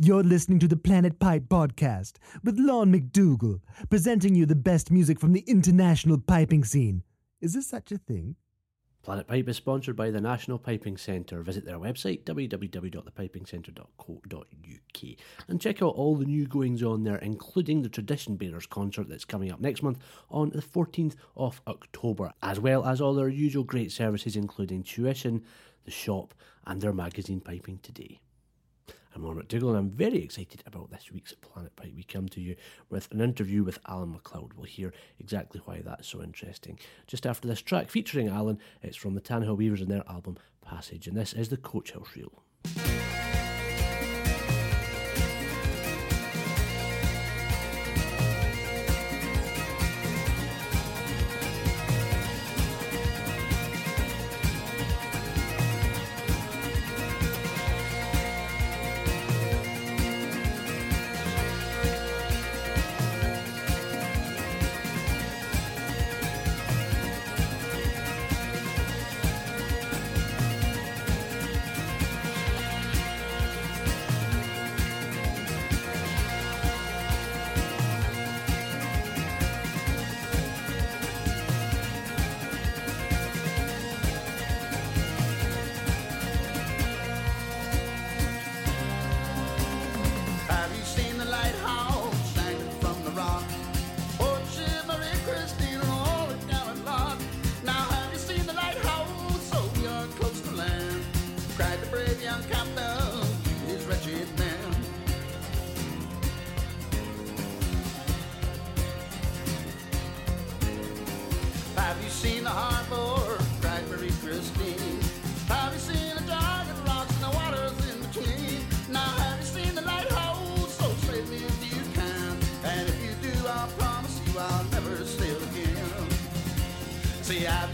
You're listening to the Planet Pipe Podcast with Lorne McDougall, presenting you the best music from the international piping scene. Is this such a thing? Planet Pipe is sponsored by the National Piping Centre. Visit their website www.thepipingcentre.co.uk and check out all the new goings on there, including the Tradition Bearers concert that's coming up next month on the 14th of October, as well as all their usual great services, including tuition, the shop, and their magazine Piping Today. I'm Robert Diggle, and I'm very excited about this week's Planet Pipe. We come to you with an interview with Alan McLeod. We'll hear exactly why that's so interesting. Just after this track featuring Alan, it's from the Tannahill Weavers and their album Passage, and this is the Coach House Reel.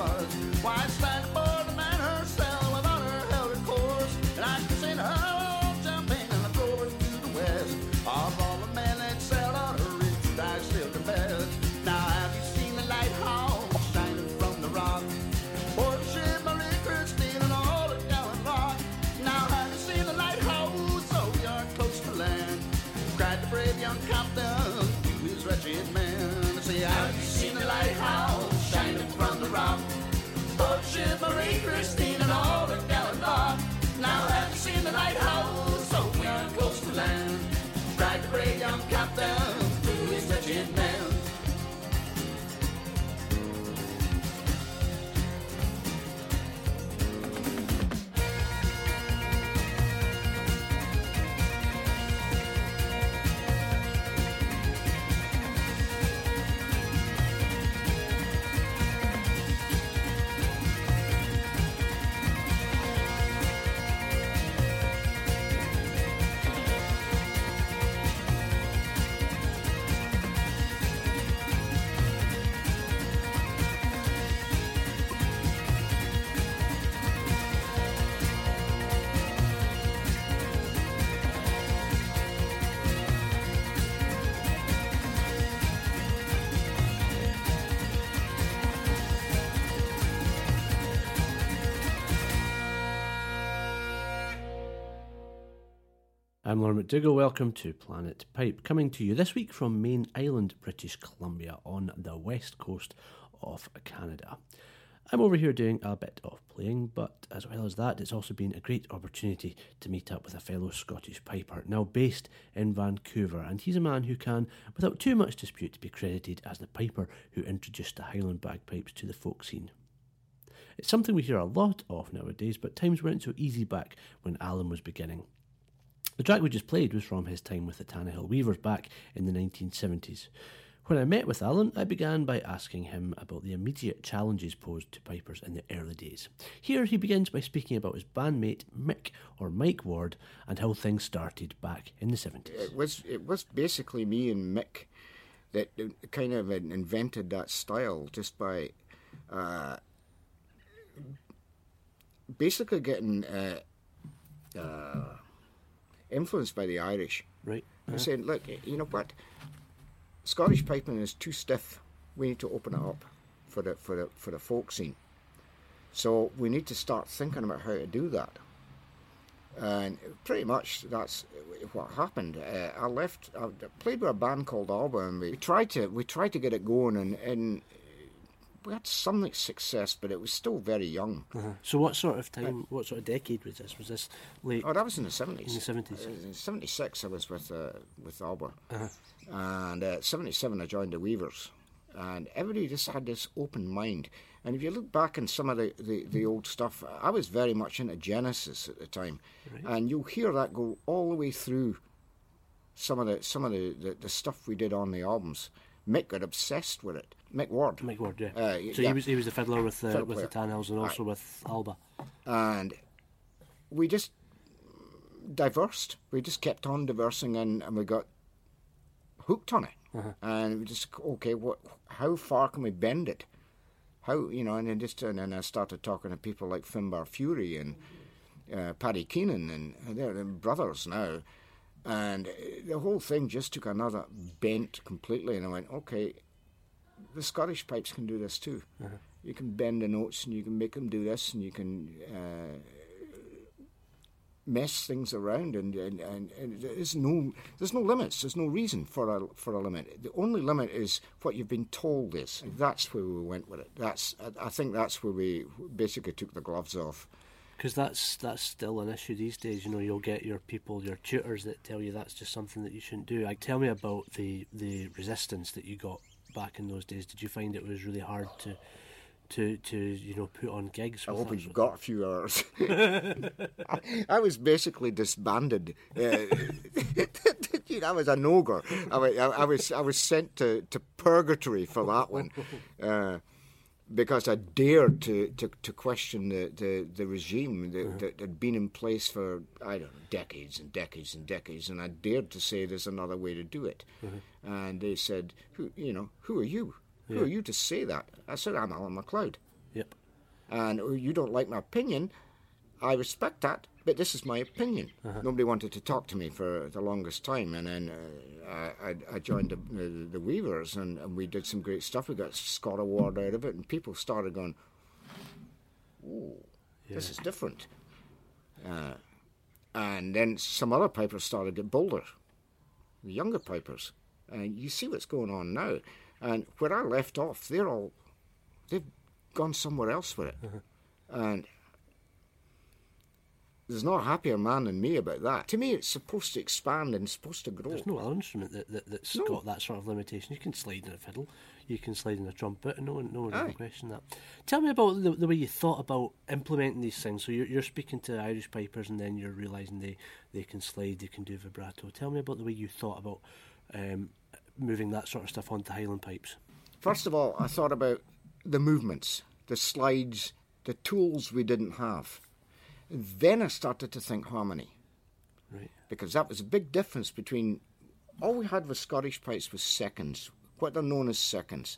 was. Why I'm Lorne McDougall. Welcome to Planet Pipe, coming to you this week from Mayne Island, British Columbia, on the west coast of Canada. I'm over here doing a bit of playing, but as well as that, it's also been a great opportunity to meet up with a fellow Scottish piper, now based in Vancouver, and he's a man who can, without too much dispute, be credited as the piper who introduced the Highland bagpipes to the folk scene. It's something we hear a lot of nowadays, but times weren't so easy back when Alan was beginning. The track we just played was from his time with the Tannahill Weavers back in the 1970s. When I met with Alan, I began by asking him about the immediate challenges posed to pipers in the early days. Here he begins by speaking about his bandmate Mick or Mike Ward and how things started back in the 70s. It was it was basically me and Mick that kind of invented that style just by uh, basically getting uh, uh, influenced by the Irish. Right? I saying, look, you know what? Scottish piping is too stiff. We need to open it up for the for the for the folk scene. So we need to start thinking about how to do that. And pretty much that's what happened. Uh, I left. I played with a band called Alba, and we tried to we tried to get it going, and, and we had some success, but it was still very young. Uh-huh. So what sort of time, what sort of decade was this? Was this late? Oh, that was in the seventies. In the 70s. In seventy six, I was with uh, with Alba, Uh-huh. and uh, seventy seven, I joined the Weavers, and everybody just had this open mind. And if you look back in some of the, the, the old stuff, I was very much into Genesis at the time, and you'll hear that go all the way through some of the some of the, the, the stuff we did on the albums. Mick got obsessed with it. Mick Ward. Mick Ward, yeah. Uh, so yeah. he was he was the fiddler with the Fiddle with the. Tannhills and also with Alba. and we just diversed. We just kept on diversing, and, and we got hooked on it. And we just okay, what? How far can we bend it? How you know? And then just and then I started talking to people like Finbar Furey and uh, Paddy Keenan, and they're brothers now. And uh, the whole thing just took another bent completely, and I went, okay, the Scottish pipes can do this too. You can bend the notes, and you can make them do this, and you can uh, mess things around, and, and, and, and there's no there's no limits. There's no reason for a for a limit. The only limit is what you've been told is. That's where we went with it. That's I think that's where we basically took the gloves off. Because that's that's still an issue these days. You know, you'll get your people, your tutors that tell you that's just something that you shouldn't do. Like, tell me about the the resistance that you got back in those days. Did you find it was really hard to to to you know put on gigs? I hope you've got a few hours. I, I was basically disbanded. Uh, I was an ogre. I, I, I was I was sent to, to purgatory for that one. Uh, because I dared to, to, to question the, the, the regime that, that had been in place for, I don't know, decades and decades and decades, and I dared to say there's another way to do it. Mm-hmm. And they said, who, you know, who are you? Who are you to say that? I said, I'm Alan MacLeod Yep. and oh, you don't like my opinion, I respect that, but this is my opinion. Nobody wanted to talk to me for the longest time, and then uh, I, I- joined the, the, the Weavers, and, and we did some great stuff. We got Scott Award out of it, and people started going, "Ooh, this is different." Uh, and then some other pipers started to get bolder, the younger pipers, and you see what's going on now. And where I left off, they're all they've gone somewhere else with it, and there's not a happier man than me about that. To me, it's supposed to expand and supposed to grow. There's no other instrument that, that that's No. got that sort of limitation. You can slide in a fiddle, you can slide in a trumpet, and no one no one Aye. question that. Tell me about the, the way you thought about implementing these things. So you're, you're speaking to Irish pipers, and then you're realizing they they can slide, they can do vibrato. Tell me about the way you thought about um, moving that sort of stuff onto Highland pipes. First of all, I thought about the movements, the slides, the tools we didn't have. Then I started to think harmony. Right. because that was a big difference between all we had with Scottish pipes was seconds, what they're known as seconds,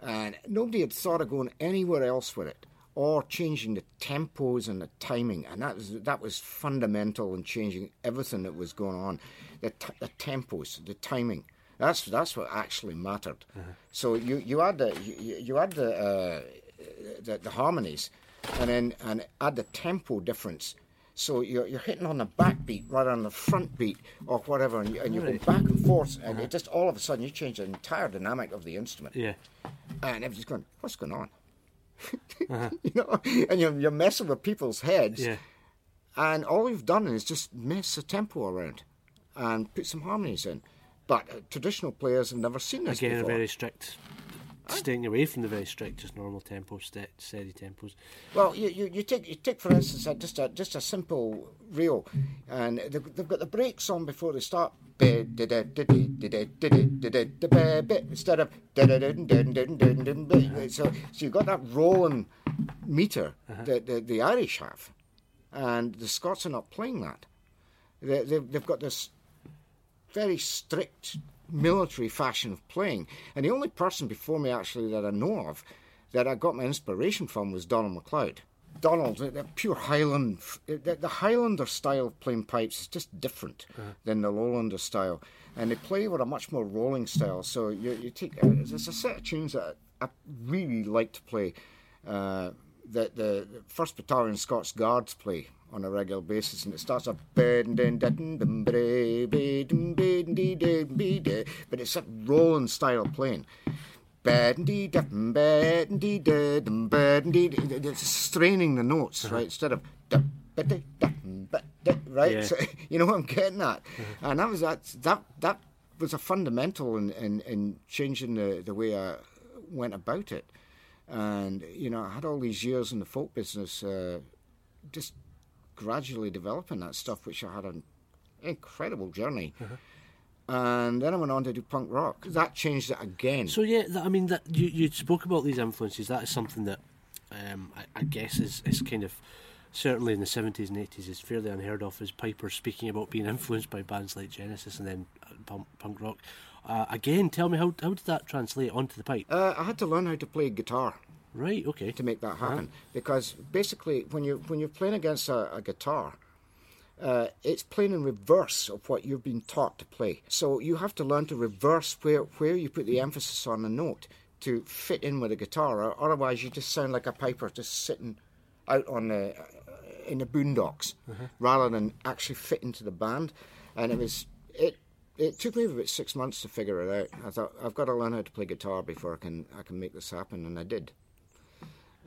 and nobody had thought of going anywhere else with it or changing the tempos and the timing, and that was that was fundamental in changing everything that was going on, the, t- the tempos, the timing. That's that's what actually mattered. So you you had the you, you had the, uh, the the harmonies, and then and add the tempo difference. So you're, you're hitting on the backbeat rather than the front beat or whatever, and you, and you go back and forth, and it just all of a sudden you change the entire dynamic of the instrument. Yeah. And everybody's going, "What's going on?" you know, and you're, you're messing with people's heads. Yeah. And all you've done is just mess the tempo around and put some harmonies in. But uh, traditional players have never seen this Again, a before. very strict, staying away from the very strict, just normal tempo, ste- steady tempos. Well, you, you, you take you take for instance uh, just a just a simple reel, and they've, they've got the brakes on before they start. Instead of so so you've got that rolling meter that the, the Irish have, and the Scots are not playing that. They, they've, they've got this very strict military fashion of playing. And the only person before me, actually, that I know of that I got my inspiration from was Donald MacLeod. Donald, the, pure Highland, the, the Highlander style of playing pipes is just different than the Lowlander style. And they play with a much more rolling style. So you, you take, there's a set of tunes that I really like to play uh, that the First Battalion Scots Guards play on a regular basis, and it starts off, but it's that rolling style playing. It's straining the notes, uh-huh. right? Instead of right, Yeah. so, you know what I'm getting at, uh-huh. and that was that that that was a fundamental in, in, in changing the, the way I went about it, and you know I had all these years in the folk business, uh, just gradually developing that stuff, which I had an incredible journey. And then I went on to do punk rock. That changed it again. So yeah, that, I mean, that you you spoke about these influences. That is something that um, I, I guess is, is kind of certainly in the seventies and eighties is fairly unheard of. Is Piper speaking about being influenced by bands like Genesis and then uh, punk, punk rock? Uh, again, tell me how how did that translate onto the pipe? uh, I had to learn how to play guitar right. Okay. to make that happen because basically, when you when you're playing against a, a guitar, uh, it's playing in reverse of what you've been taught to play. So you have to learn to reverse where where you put the emphasis on the note to fit in with a guitar, or otherwise you just sound like a piper just sitting out on the in the boondocks rather than actually fit into the band. And it was it. Took me about six months to figure it out. I thought I've got to learn how to play guitar before I can I can make this happen, and I did.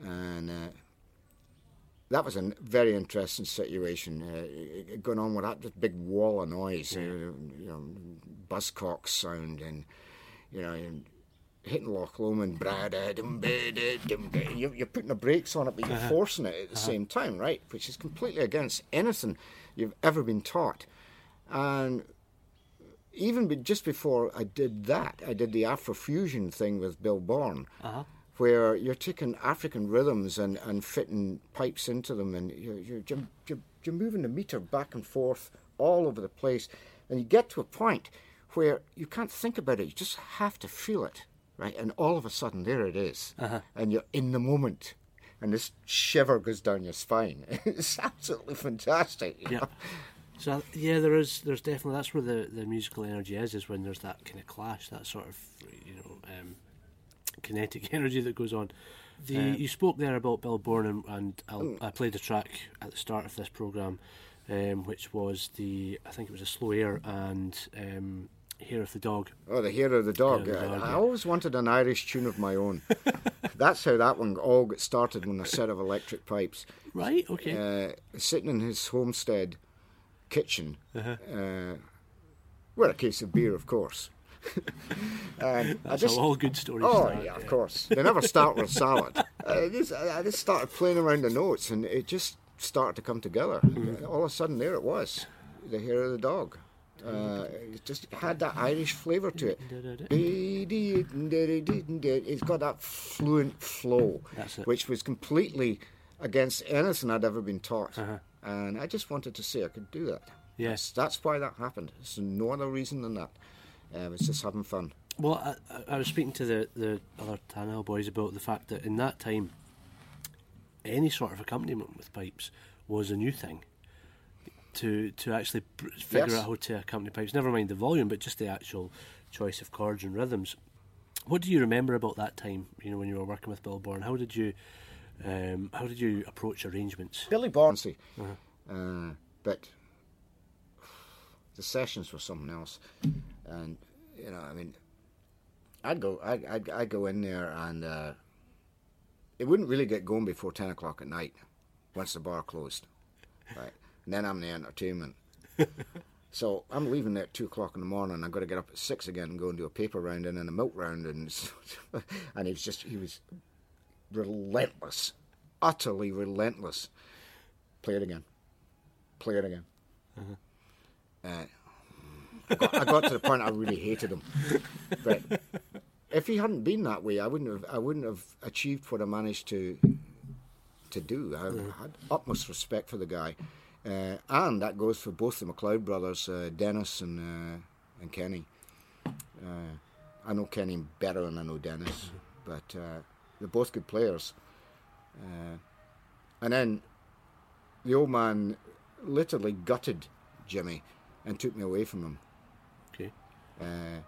And uh, that was a very interesting situation. Uh, going on with that this big wall of noise, uh, you know, buzzcock sound, and you know, and hitting Loch Lomond, bra da dum ba da dum ba. You- you're putting the brakes on it, but you're forcing it at the same time, right? Which is completely against anything you've ever been taught. And even be, just before I did that, I did the Afrofusion thing with Bill Bourne, uh-huh. where you're taking African rhythms and, and fitting pipes into them, and you're, you're, you're, you're, moving the meter back and forth all over the place. And you get to a point where you can't think about it, you just have to feel it, right? And all of a sudden, there it is. Uh-huh. And you're in the moment. And this shiver goes down your spine. It's absolutely fantastic. you Yeah. So yeah, there is. There's definitely that's where the, the musical energy is. Is when there's that kind of clash, that sort of you know um, kinetic energy that goes on. The you spoke there about Bill Bourne, and, and I'll, I played a track at the start of this program, um, which was the I think it was a slow air and um, hair of the dog. Oh, the hair of the dog. Of the I- Dog, I, yeah. always wanted an Irish tune of my own. That's how that one all got started when a set of electric pipes. Right. Okay. Uh, sitting in his homestead kitchen, Uh-huh. uh, with a case of beer, of course. I That's just, all good stories Oh start. yeah, of course. They never start with salad. I just, I just started playing around the notes, and it just started to come together. All of a sudden, there it was, the hair of the dog. Uh, it just had that Irish flavour to it. It's got that fluent flow, which was completely against anything I'd ever been taught. And I just wanted to say I could do that. Yes. That's why that happened. There's no other reason than that. Uh, I was just having fun. Well, I, I- was speaking to the, the other Tannahill boys about the fact that in that time, any sort of accompaniment with pipes was a new thing. To to actually figure Yes. out how to accompany pipes, never mind the volume, but just the actual choice of chords and rhythms. What do you remember about that time? You know, when you were working with Bill Bourne, how did you um, how did you approach arrangements? Billy Barnsey. Uh, but the sessions were something else. And, you know, I mean, I'd go, I'd, I'd, I'd go in there and uh, it wouldn't really get going before ten o'clock at night, once the bar closed, right? And then I'm the entertainment. so I'm leaving there at two o'clock in the morning. I've got to get up at six again and go and do a paper round and then a milk round, and and he was just he was relentless, utterly relentless. Play it again. Play it again. Uh, I, got, I got to the point I really hated him. But if he hadn't been that way, I wouldn't have. I wouldn't have achieved what I managed to to do. I had utmost respect for the guy, uh, and that goes for both the McLeod brothers, uh, Dennis and uh, and Kenny. Uh, I know Kenny better than I know Dennis, but uh, they're both good players. Uh, and then the old man literally gutted Jimmy and took me away from him Okay. uh,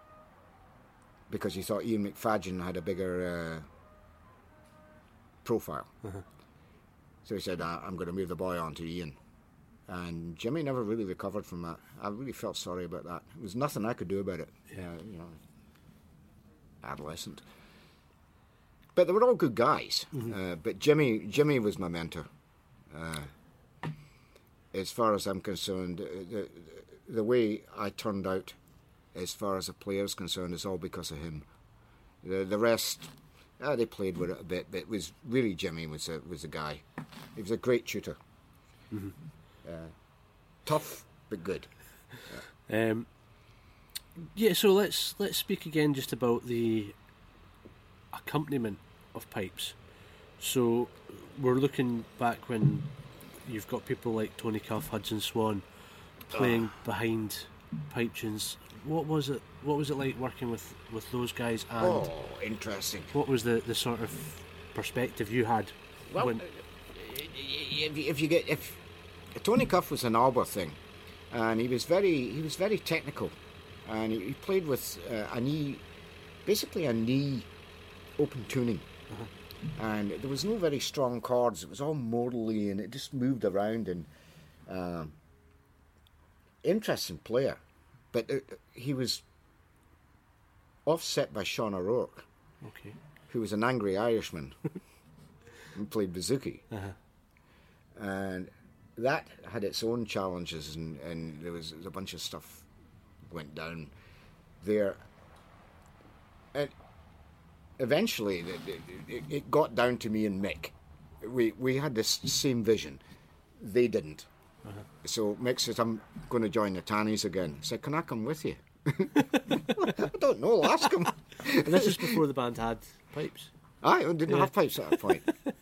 because he thought Ian MacFadyen had a bigger uh, profile. So he said, "I- "I'm going to move the boy on to Ian." And Jimmy never really recovered from that. I really felt sorry about that. There was nothing I could do about it. Yeah, you know, adolescent. But they were all good guys. Uh, but Jimmy, Jimmy was my mentor. Uh, as far as I'm concerned, uh, the, the way I turned out, as far as a player's concerned, is all because of him. The, the rest, uh, they played with it a bit, but it was really Jimmy was a, was the guy. He was a great tutor. Uh, tough, but good. Um, yeah, so let's let's speak again just about the accompaniment of pipes. So we're looking back when you've got people like Tony Cuff, Hudson Swan playing behind pipe tunes. What was it? What was it like working with, with those guys? And Oh, interesting. what was the, the sort of perspective you had? Well, when, if, you- if you get if Tony Cuff was an Alba thing, and he was very he was very technical, and he, he played with uh, a knee, basically a knee open tuning, and there was no very strong chords. It was all modally, and it just moved around. And um, interesting player, but uh, he was offset by Sean O'Rourke okay. who was an angry Irishman and played bouzouki. And that had its own challenges, and, and there was a bunch of stuff went down there. And eventually, it, it, it got down to me and Mick. We, we had this same vision. They didn't. Uh-huh. So Mick says, I'm going to join the Tannies again. I said, Can I come with you? I don't know, I'll ask him. And this is before the band had pipes. I didn't have pipes at that point.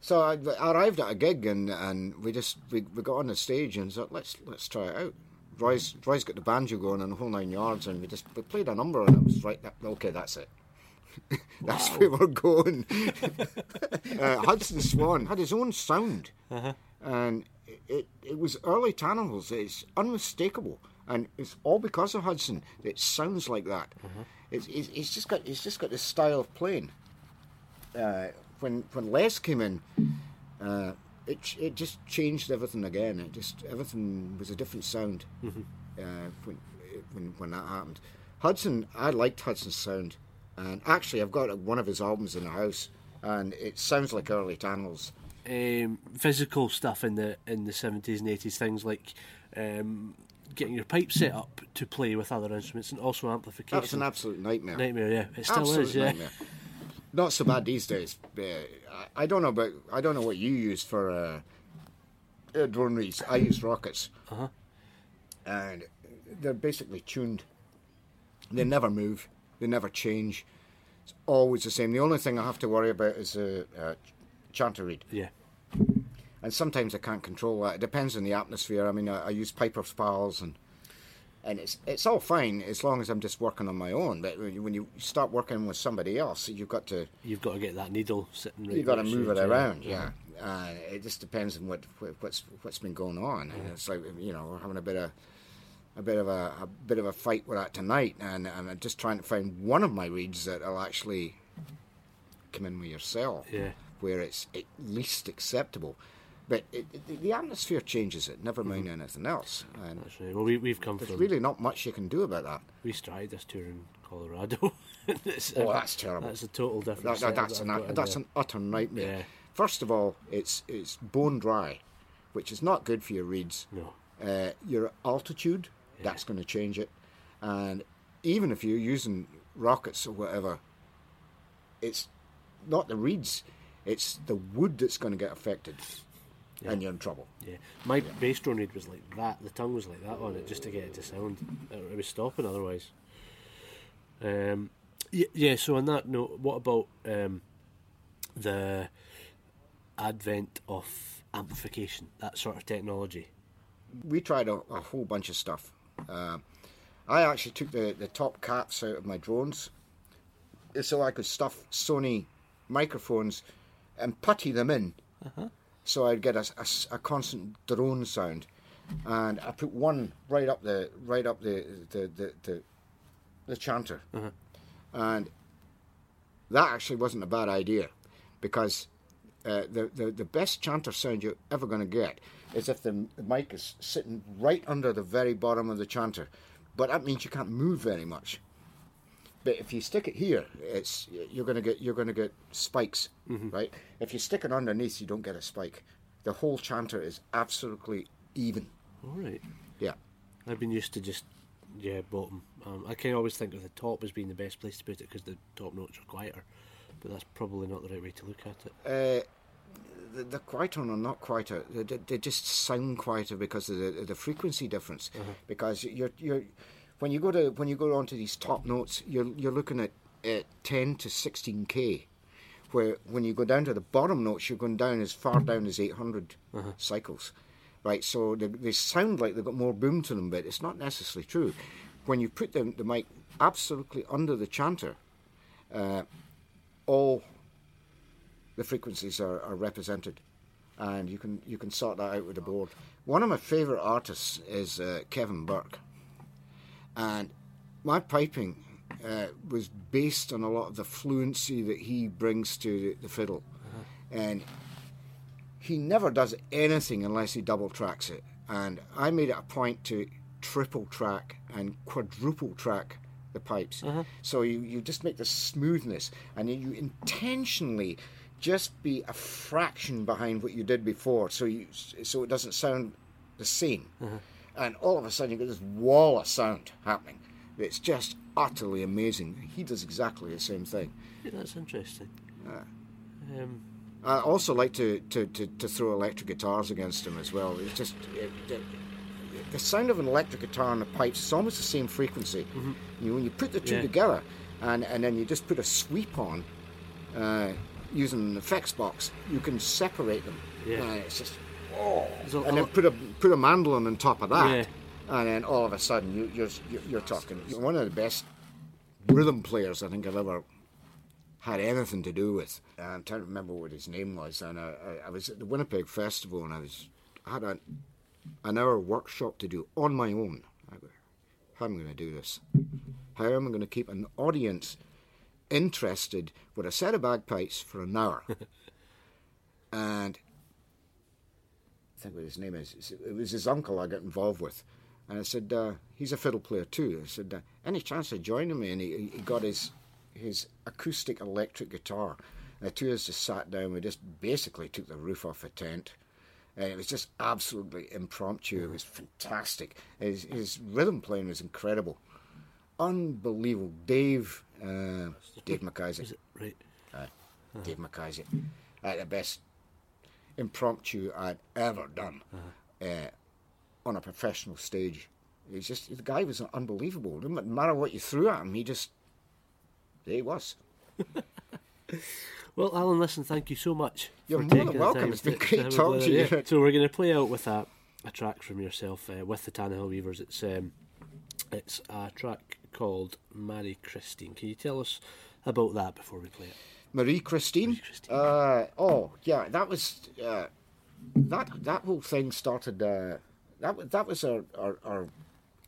so I, I arrived at a gig and, and we just we, we got on the stage and said, let's let's try it out. Roy's Roy's got the banjo going and the whole nine yards and we just we played a number and it was right. that- Okay, that's it. that's where we're going. uh, Hudson Swan had his own sound, and it, it was early Tannhills. It's unmistakable, and it's all because of Hudson. It sounds like that. It's, it's it's just got it's just got this style of playing. Uh, when when Les came in, uh, it it just changed everything again. It just everything was a different sound uh, when when when that happened. Hudson, I liked Hudson's sound, and actually I've got one of his albums in the house, and it sounds like early Tannhills. um, physical stuff in the in the seventies and eighties. Things like um, getting your pipe set up to play with other instruments and also amplification. That was an absolute nightmare. nightmare. Yeah, it still Absolute is. Yeah, nightmare. Not so bad these days. Uh, I, don't know about I don't know what you use for uh, uh, drone reeds. I use rockets, Uh-huh. and they're basically tuned. They never move. They never change. It's always the same. The only thing I have to worry about is a uh, uh, chanter reed, yeah. and sometimes I can't control that. It depends on the atmosphere. I mean, I, I use Piper's pals and. And it's it's all fine as long as I'm just working on my own. But when you, start working with somebody else, you've got to You've got to get that needle sitting. Right you got to move it around, yeah. Uh, it just depends on what what- what's what's been going on. And It's like you know we're having a bit of a bit of a, a bit of a fight with that tonight, and, and I'm just trying to find one of my reads that'll actually come in with yourself. Yeah. where it's at least acceptable. But it, it, the atmosphere changes it. Never mind anything else, and That's right. Well, we we've come there's really not much you can do about that. we started this tour in Colorado. It's- Oh, that's terrible. That's a total different. That, that, that's that an I've got in that's an utter nightmare. Yeah. First of all, it's it's bone dry, which is not good for your reeds. No. Uh, your altitude, that's going to change it, and even if you're using rockets or whatever, it's not the reeds, it's the wood that's going to get affected, and you're in trouble. Yeah, my bass drone reed was like that. The tongue was like that on it just to get it to sound. It it was stopping otherwise. Um, yeah, yeah. So on that note, what about um, the advent of amplification, that sort of technology? we tried a, a whole bunch of stuff. Uh, I actually took the, the top caps out of my drones so I could stuff Sony microphones and putty them in so I'd get a a constant drone sound. And I put one right up the right up the the the, the, the chanter, and that actually wasn't a bad idea because uh, the, the the best chanter sound you're ever going to get is if the mic is sitting right under the very bottom of the chanter, but that means you can't move very much. But if you stick it here, it's you're going to get you're to get spikes, right? If you stick it underneath, you don't get a spike. The whole chanter is absolutely even. All right. Yeah. I've been used to just yeah bottom. Um, I kind of always think of the top as being the best place to put it because the top notes are quieter, but that's probably not the right way to look at it. Uh, the, the quieter or not quieter, they, they- they just sound quieter because of the, the frequency difference. Because you're you're when you go to when you go onto these top notes, you're you're looking at uh, ten to sixteen k, where when you go down to the bottom notes, you're going down as far down as eight cycles. Right, so they, they sound like they've got more boom to them, but it's not necessarily true. When you put the, the mic absolutely under the chanter, uh, all the frequencies are, are represented, and you can you can sort that out with the board. One of my favourite artists is uh, Kevin Burke, and my piping uh, was based on a lot of the fluency that he brings to the, the fiddle, uh-huh. and he never does anything unless he double tracks it. And I made it a point to triple track and quadruple track the pipes. Uh-huh. So you, you just make the smoothness and you intentionally just be a fraction behind what you did before so you so it doesn't sound the same. Uh-huh. And all of a sudden you get this wall of sound happening. It's just utterly amazing. He does exactly the same thing. Yeah, that's interesting. Um, I also like to, to, to, to throw electric guitars against him as well. It's just it, it, the sound of an electric guitar and the pipes is almost the same frequency. You, when you put the two Yeah. together, and, and then you just put a sweep on uh, using an effects box, you can separate them. Yeah. Uh, it's just oh, and then put a put a mandolin on top of that, Yeah. and then all of a sudden you, you're, you're you're talking. You're one of the best rhythm players I think I've ever had anything to do with. I'm trying to remember what his name was, and I, I, I was at the Winnipeg Festival, and I was I had a, an hour workshop to do on my own. I go, How am I going to do this? How am I going to keep an audience interested with a set of bagpipes for an hour? and think what his name is. It was his uncle I got involved with. And I said, uh, he's a fiddle player too. I said, uh, any chance of joining me? And he, he got his his acoustic electric guitar. And the two of us just sat down. We just basically took the roof off a tent. And it was just absolutely impromptu. It was fantastic. His, his rhythm playing was incredible. Unbelievable. Dave, uh, Dave McIsaac. is it right? Uh, Dave McIsaac. Uh, the best impromptu I'd ever done uh, on a professional stage. He's just the guy was unbelievable. It didn't matter what you threw at him, he just there he was. Well, Alan, listen, thank you so much. You're more than welcome. It's been to- great to talking to you. Yeah. So we're going to play out with a, a track from yourself uh, with the Tannahill Weavers. It's um, it's a track called Mary Christine. Can you tell us about that before we play it? Marie Christine. Christine. Uh, oh yeah, that was uh, that that whole thing started. Uh, that that was our our, our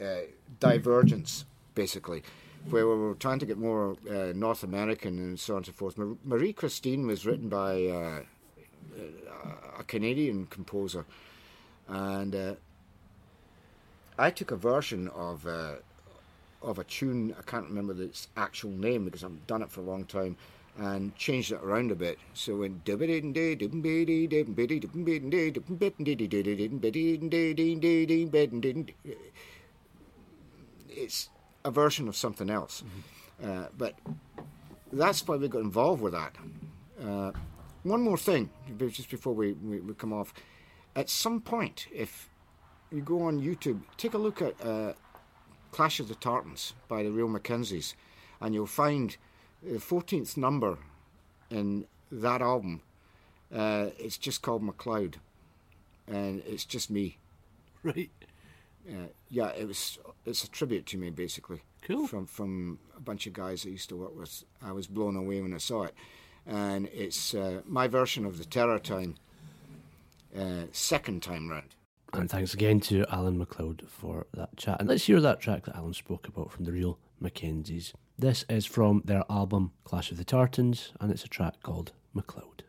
uh, divergence basically, where we were trying to get more uh, North American and so on and so forth. Mar- Marie Christine was written by uh, a Canadian composer, and uh, I took a version of uh, of a tune. I can't remember its actual name because I've done it for a long time, and changed it around a bit. So when it's a version of something else. Uh, but that's why we got involved with that. Uh, one more thing, just before we, we, we come off. At some point, if you go on YouTube, take a look at uh, Clash of the Tartans by the Real McKenzies, and you'll find the 14th number in that album. Uh, it's just called McLeod, and it's just me. Right. Uh, yeah, it was. It's a tribute to me, basically. Cool. From from a bunch of guys I used to work with. I was blown away when I saw it, and it's uh, my version of the Terror Time. Uh, second time round. And thanks again to Alan McLeod for that chat. And let's hear that track that Alan spoke about from the real McKenzies. This is from their album Clash of the Tartans, and it's a track called McLeod.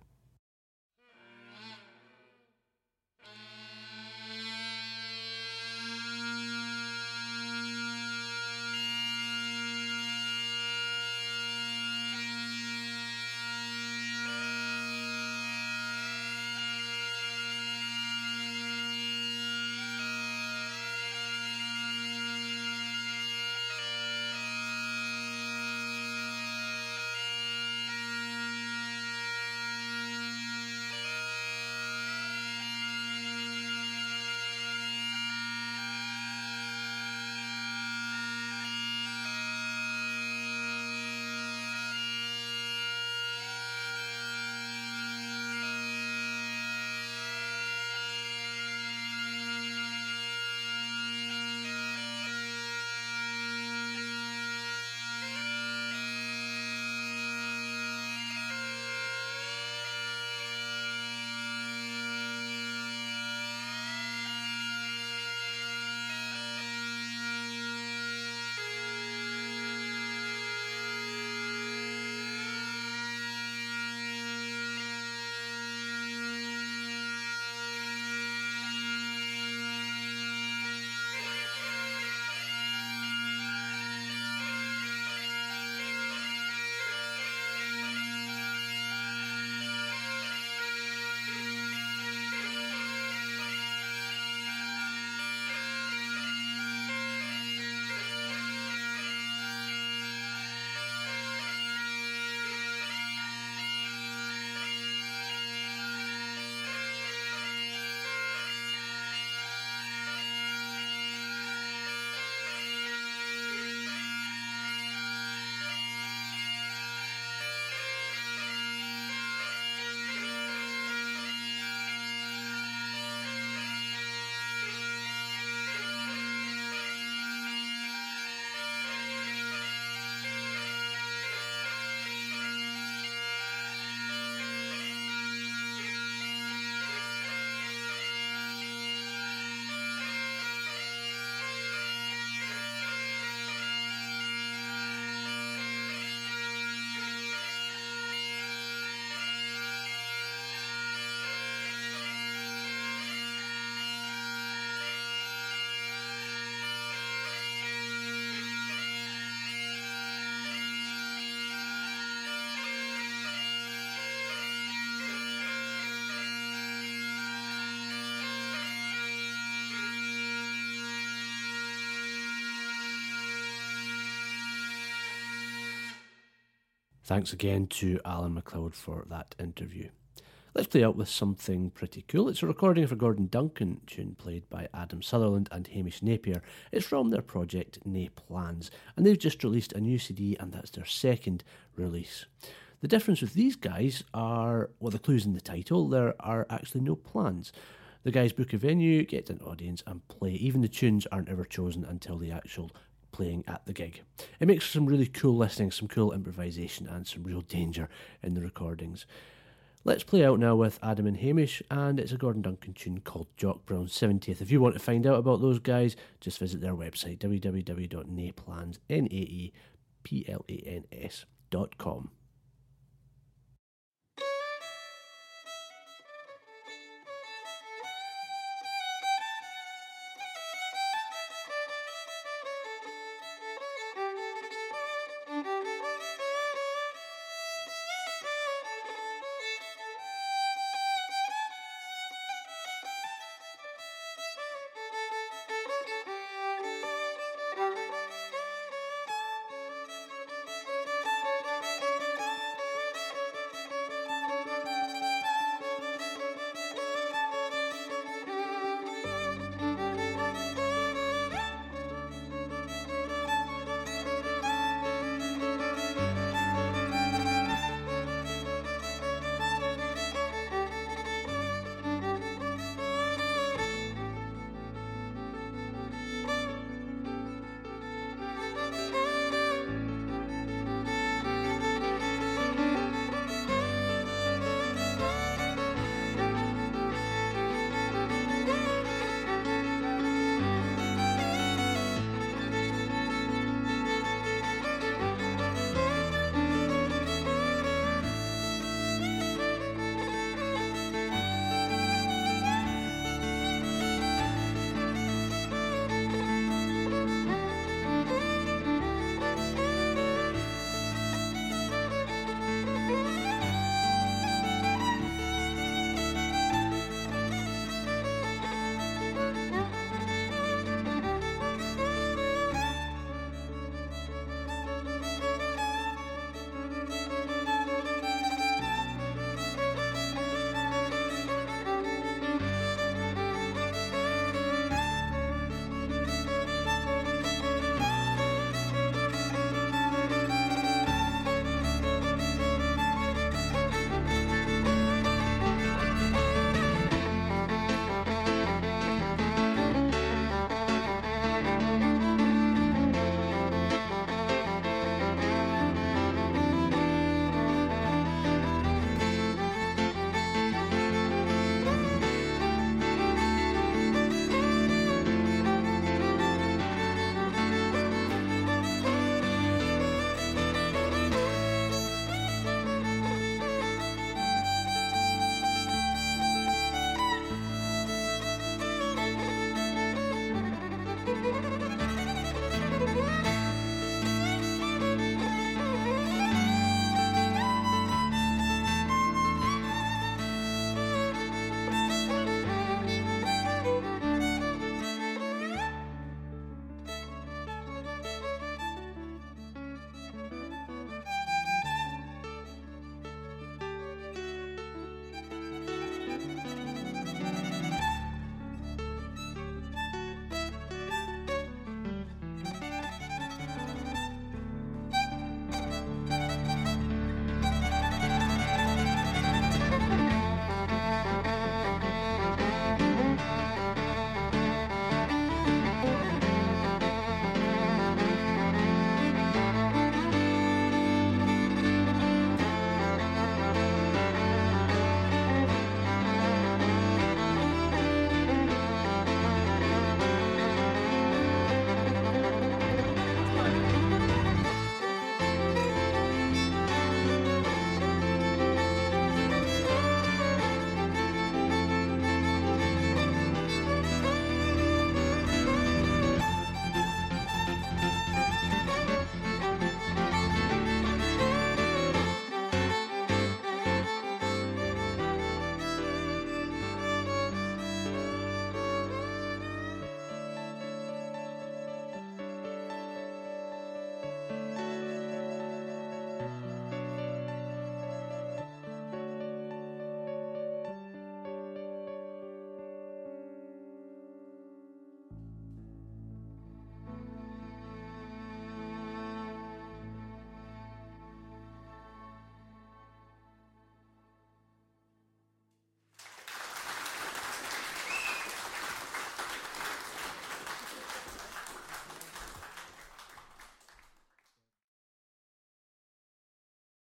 Thanks again to Alan McLeod for that interview. Let's play out with something pretty cool. It's a recording of a Gordon Duncan tune played by Adam Sutherland and Hamish Napier. It's from their project Nay Plans, and they've just released a new CD, and that's their second release. The difference with these guys are, well, the clues in the title, there are actually no plans. The guys book a venue, get an audience, and play. Even the tunes aren't ever chosen until the actual playing at the gig. It makes for some really cool listening, some cool improvisation, and some real danger in the recordings. Let's play out now with Adam and Hamish, and it's a Gordon Duncan tune called Jock Brown's 70th. If you want to find out about those guys, just visit their website www.naplans.com.